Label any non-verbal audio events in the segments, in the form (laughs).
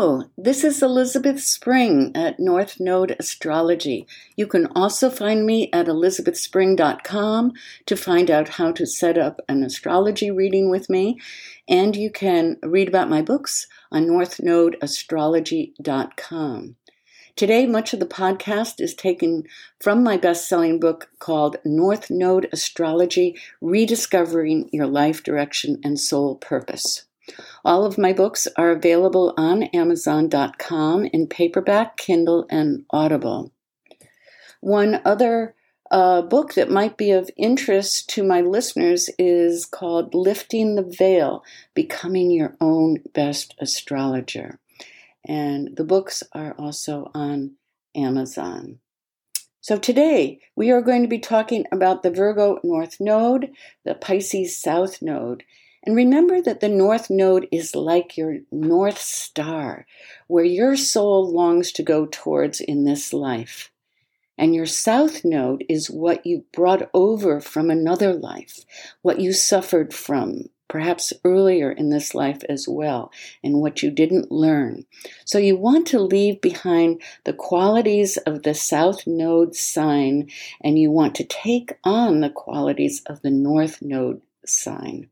Hello, this is Elizabeth Spring at North Node Astrology. You can also find me at elizabethspring.com to find out how to set up an astrology reading with me, and you can read about my books on northnodeastrology.com. Today, much of the podcast is taken from my best selling book called North Node Astrology Rediscovering Your Life Direction and Soul Purpose. All of my books are available on Amazon.com in paperback, Kindle, and Audible. One other uh, book that might be of interest to my listeners is called Lifting the Veil Becoming Your Own Best Astrologer. And the books are also on Amazon. So today we are going to be talking about the Virgo North Node, the Pisces South Node, and remember that the North Node is like your North Star, where your soul longs to go towards in this life. And your South Node is what you brought over from another life, what you suffered from, perhaps earlier in this life as well, and what you didn't learn. So you want to leave behind the qualities of the South Node sign, and you want to take on the qualities of the North Node sign.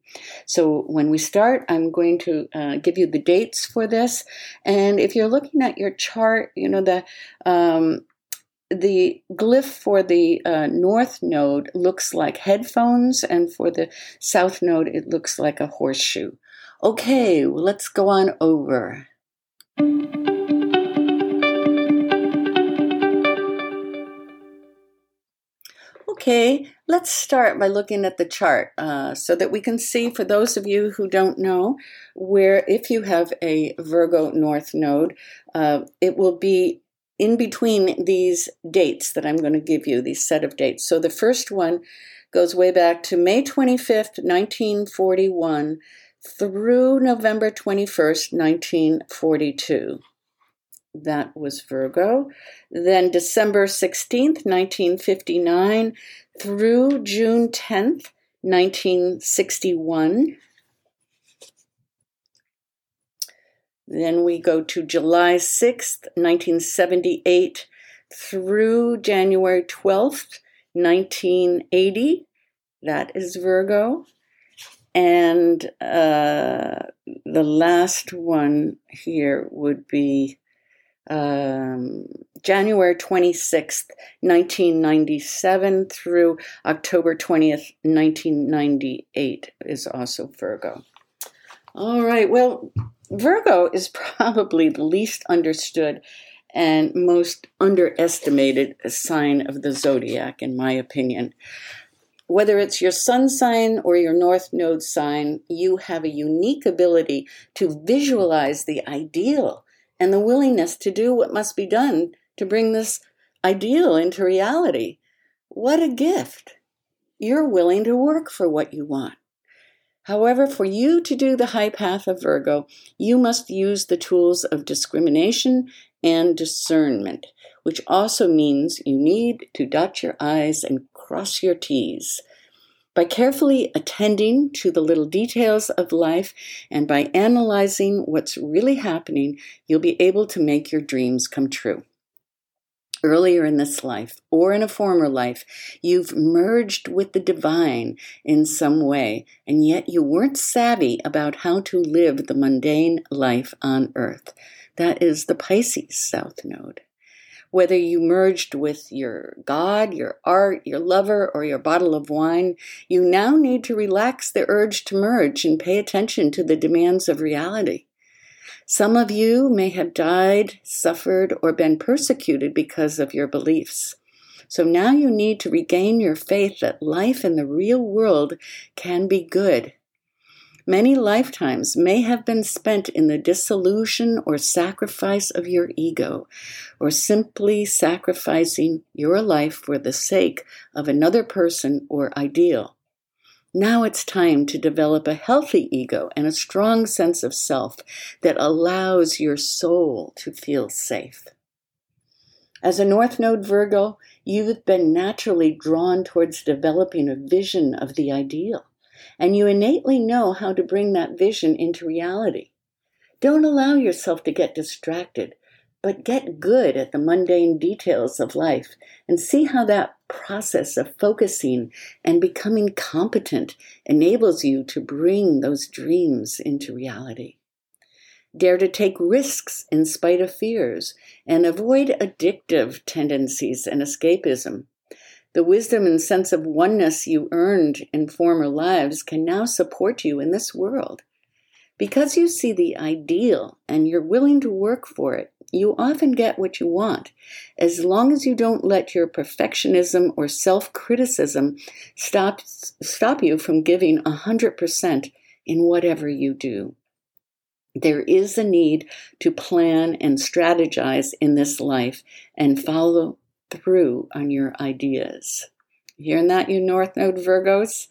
So when we start, I'm going to uh, give you the dates for this. And if you're looking at your chart, you know, the um, the glyph for the uh, north node looks like headphones, and for the south node, it looks like a horseshoe. Okay, well, let's go on over. Okay, let's start by looking at the chart uh, so that we can see, for those of you who don't know, where if you have a Virgo North node, uh, it will be in between these dates that I'm going to give you, these set of dates. So the first one goes way back to May 25th, 1941 through November 21st, 1942 that was Virgo. Then December 16th, 1959 through June 10th, 1961. Then we go to July 6th, 1978 through January 12th, 1980. That is Virgo. And uh, the last one here would be um, January 26th, 1997 through October 20th, 1998 is also Virgo. All right, well, Virgo is (laughs) probably the least understood and most underestimated sign of the zodiac, in my opinion. Whether it's your sun sign or your north node sign, you have a unique ability to visualize the ideal and the willingness to do what must be done to bring this ideal into reality. What a gift! You're willing to work for what you want. However, for you to do the high path of Virgo, you must use the tools of discrimination and discernment, which also means you need to dot your I's and cross your T's. By carefully attending to the little details of life and by analyzing what's really happening, you'll be able to make your dreams come true. Earlier in this life or in a former life, you've merged with the divine in some way, and yet you weren't savvy about how to live the mundane life on earth. That is the Pisces South Node whether you merged with your God, your art, your lover, or your bottle of wine, you now need to relax the urge to merge and pay attention to the demands of reality. Some of you may have died, suffered, or been persecuted because of your beliefs. So now you need to regain your faith that life in the real world can be good Many lifetimes may have been spent in the dissolution or sacrifice of your ego, or simply sacrificing your life for the sake of another person or ideal. Now it's time to develop a healthy ego and a strong sense of self that allows your soul to feel safe. As a North Node Virgo, you've been naturally drawn towards developing a vision of the ideal and you innately know how to bring that vision into reality. Don't allow yourself to get distracted, but get good at the mundane details of life and see how that process of focusing and becoming competent enables you to bring those dreams into reality. Dare to take risks in spite of fears and avoid addictive tendencies and escapism. The wisdom and sense of oneness you earned in former lives can now support you in this world. Because you see the ideal and you're willing to work for it, you often get what you want, as long as you don't let your perfectionism or self criticism stop, stop you from giving 100% in whatever you do. There is a need to plan and strategize in this life and follow through on your ideas. Hearing that, you North Node Virgos?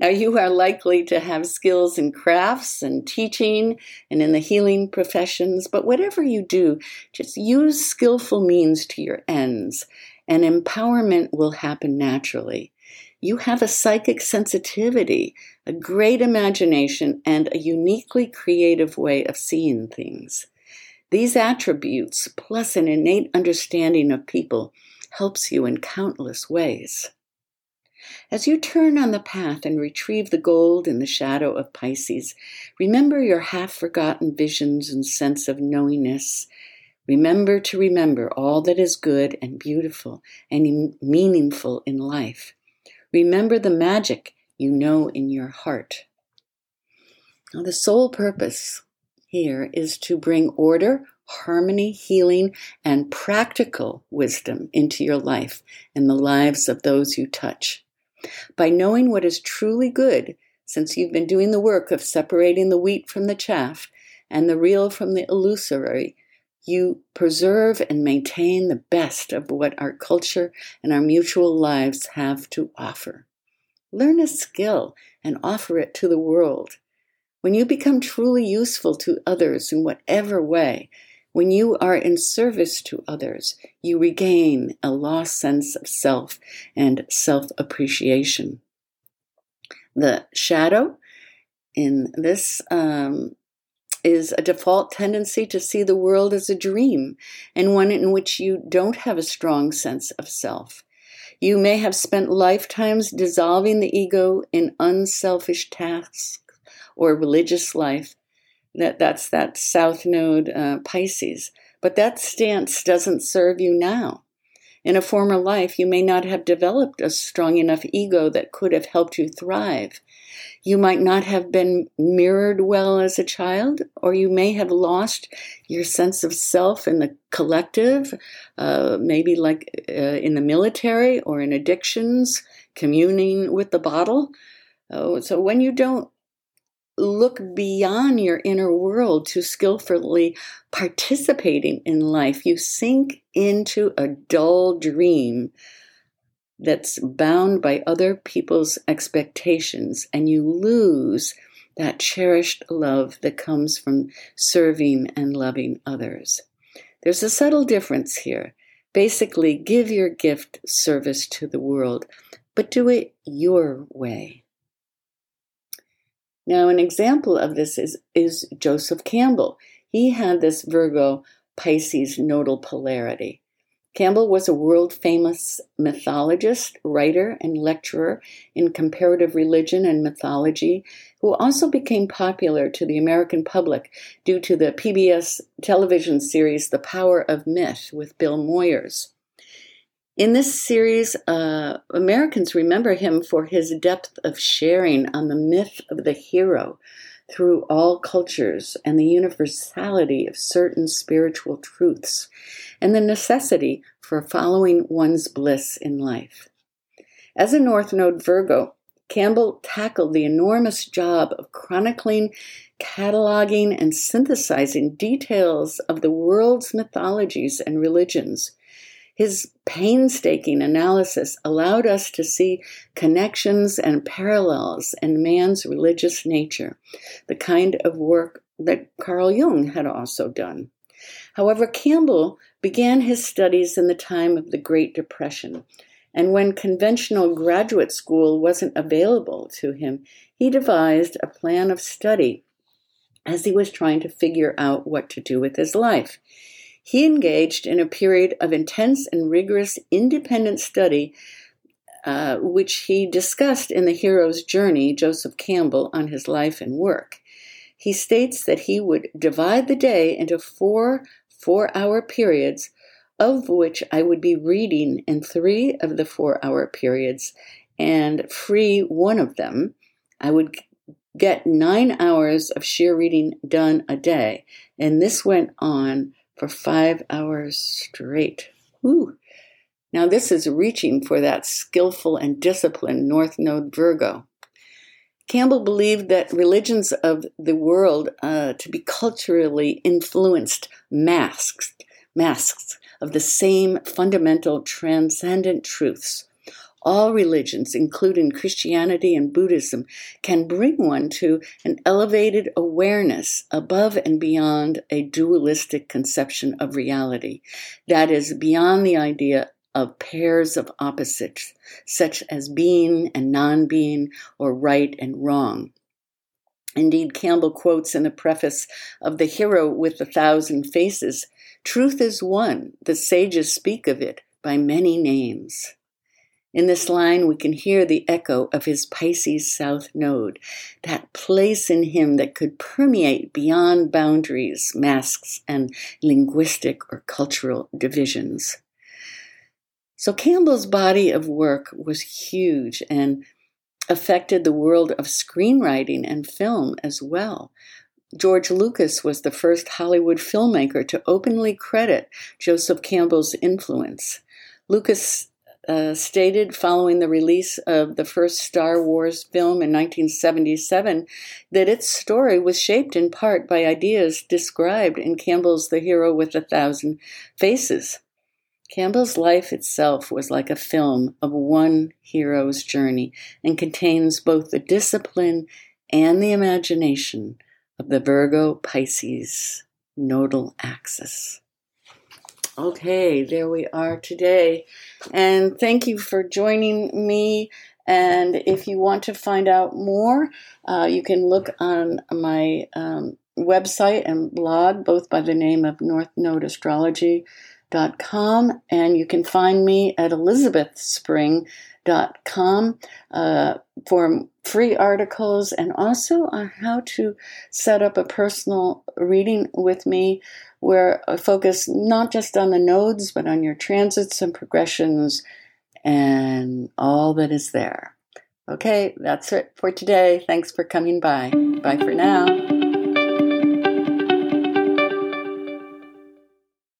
Now, you are likely to have skills in crafts and teaching and in the healing professions, but whatever you do, just use skillful means to your ends, and empowerment will happen naturally. You have a psychic sensitivity, a great imagination, and a uniquely creative way of seeing things. These attributes, plus an innate understanding of people, helps you in countless ways. As you turn on the path and retrieve the gold in the shadow of Pisces, remember your half forgotten visions and sense of knowingness. Remember to remember all that is good and beautiful and meaningful in life. Remember the magic you know in your heart. Now, the sole purpose here is to bring order, harmony, healing, and practical wisdom into your life and the lives of those you touch. By knowing what is truly good, since you've been doing the work of separating the wheat from the chaff and the real from the illusory, you preserve and maintain the best of what our culture and our mutual lives have to offer. Learn a skill and offer it to the world. When you become truly useful to others in whatever way, when you are in service to others, you regain a lost sense of self and self appreciation. The shadow in this um, is a default tendency to see the world as a dream and one in which you don't have a strong sense of self. You may have spent lifetimes dissolving the ego in unselfish tasks or religious life that that's that South Node uh, Pisces. But that stance doesn't serve you now. In a former life, you may not have developed a strong enough ego that could have helped you thrive. You might not have been mirrored well as a child, or you may have lost your sense of self in the collective, uh, maybe like uh, in the military or in addictions, communing with the bottle. Oh, so when you don't look beyond your inner world to skillfully participating in life. You sink into a dull dream that's bound by other people's expectations, and you lose that cherished love that comes from serving and loving others. There's a subtle difference here. Basically, give your gift service to the world, but do it your way. Now, an example of this is, is Joseph Campbell. He had this Virgo Pisces nodal polarity. Campbell was a world famous mythologist, writer, and lecturer in comparative religion and mythology, who also became popular to the American public due to the PBS television series The Power of Myth with Bill Moyers. In this series, uh, Americans remember him for his depth of sharing on the myth of the hero through all cultures and the universality of certain spiritual truths and the necessity for following one's bliss in life. As a North Node Virgo, Campbell tackled the enormous job of chronicling, cataloging, and synthesizing details of the world's mythologies and religions his painstaking analysis allowed us to see connections and parallels in man's religious nature, the kind of work that Carl Jung had also done. However, Campbell began his studies in the time of the Great Depression, and when conventional graduate school wasn't available to him, he devised a plan of study as he was trying to figure out what to do with his life. He engaged in a period of intense and rigorous independent study, uh, which he discussed in The Hero's Journey, Joseph Campbell, on his life and work. He states that he would divide the day into four four hour periods, of which I would be reading in three of the four hour periods and free one of them. I would get nine hours of sheer reading done a day. And this went on for five hours straight. Whew. Now, this is reaching for that skillful and disciplined North Node Virgo. Campbell believed that religions of the world uh, to be culturally influenced masks, masks of the same fundamental transcendent truths all religions, including Christianity and Buddhism, can bring one to an elevated awareness above and beyond a dualistic conception of reality. That is, beyond the idea of pairs of opposites, such as being and non being, or right and wrong. Indeed, Campbell quotes in the preface of The Hero with a Thousand Faces Truth is one, the sages speak of it by many names. In this line, we can hear the echo of his Pisces South Node, that place in him that could permeate beyond boundaries, masks, and linguistic or cultural divisions. So Campbell's body of work was huge and affected the world of screenwriting and film as well. George Lucas was the first Hollywood filmmaker to openly credit Joseph Campbell's influence. Lucas uh, stated following the release of the first Star Wars film in 1977 that its story was shaped in part by ideas described in Campbell's The Hero with a Thousand Faces. Campbell's life itself was like a film of one hero's journey and contains both the discipline and the imagination of the Virgo Pisces nodal axis. Okay, there we are today. And thank you for joining me. And if you want to find out more, uh, you can look on my um, website and blog, both by the name of North Node Astrology.com, and you can find me at elizabethspring.com uh, for free articles and also on how to set up a personal reading with me where I focus not just on the nodes, but on your transits and progressions and all that is there. Okay, that's it for today. Thanks for coming by. Bye for now.